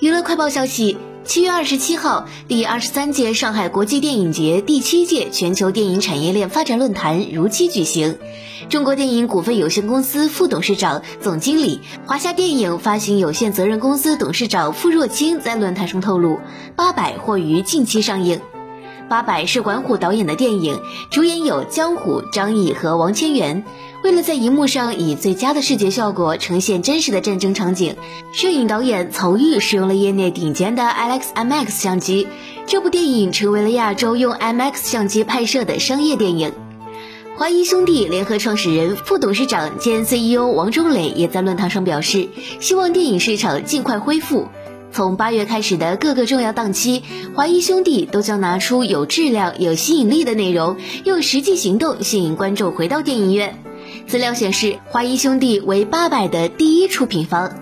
娱乐快报消息：七月二十七号，第二十三届上海国际电影节第七届全球电影产业链发展论坛如期举行。中国电影股份有限公司副董事长、总经理、华夏电影发行有限责任公司董事长傅若清在论坛中透露，《八佰》或于近期上映。八佰是管虎导演的电影，主演有江虎、张译和王千源。为了在荧幕上以最佳的视觉效果呈现真实的战争场景，摄影导演曹郁使用了业内顶尖的 Alex MX 相机。这部电影成为了亚洲用 MX 相机拍摄的商业电影。华谊兄弟联合创始人、副董事长兼 CEO 王中磊也在论坛上表示，希望电影市场尽快恢复。从八月开始的各个重要档期，华谊兄弟都将拿出有质量、有吸引力的内容，用实际行动吸引观众回到电影院。资料显示，华谊兄弟为八佰的第一出品方。